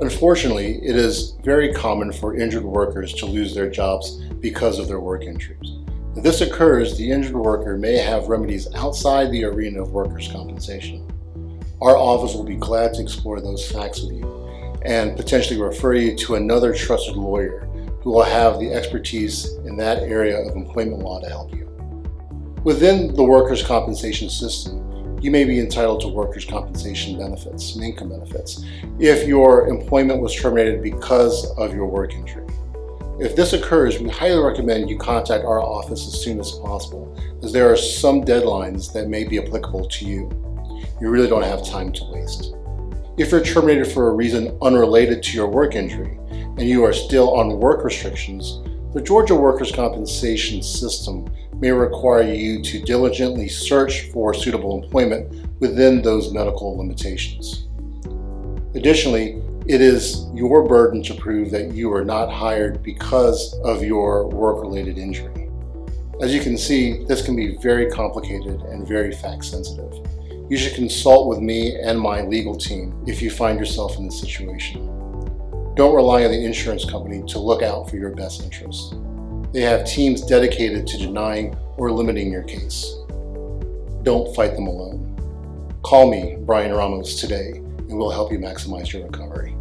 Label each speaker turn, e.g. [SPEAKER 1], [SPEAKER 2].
[SPEAKER 1] Unfortunately, it is very common for injured workers to lose their jobs because of their work injuries. If this occurs, the injured worker may have remedies outside the arena of workers' compensation. Our office will be glad to explore those facts with you and potentially refer you to another trusted lawyer who will have the expertise in that area of employment law to help you. Within the workers' compensation system, you may be entitled to workers' compensation benefits and income benefits if your employment was terminated because of your work injury. If this occurs, we highly recommend you contact our office as soon as possible, as there are some deadlines that may be applicable to you. You really don't have time to waste. If you're terminated for a reason unrelated to your work injury and you are still on work restrictions, the Georgia Workers' Compensation System may require you to diligently search for suitable employment within those medical limitations. Additionally, it is your burden to prove that you are not hired because of your work related injury. As you can see, this can be very complicated and very fact sensitive. You should consult with me and my legal team if you find yourself in this situation. Don't rely on the insurance company to look out for your best interests. They have teams dedicated to denying or limiting your case. Don't fight them alone. Call me, Brian Ramos, today, and we'll help you maximize your recovery.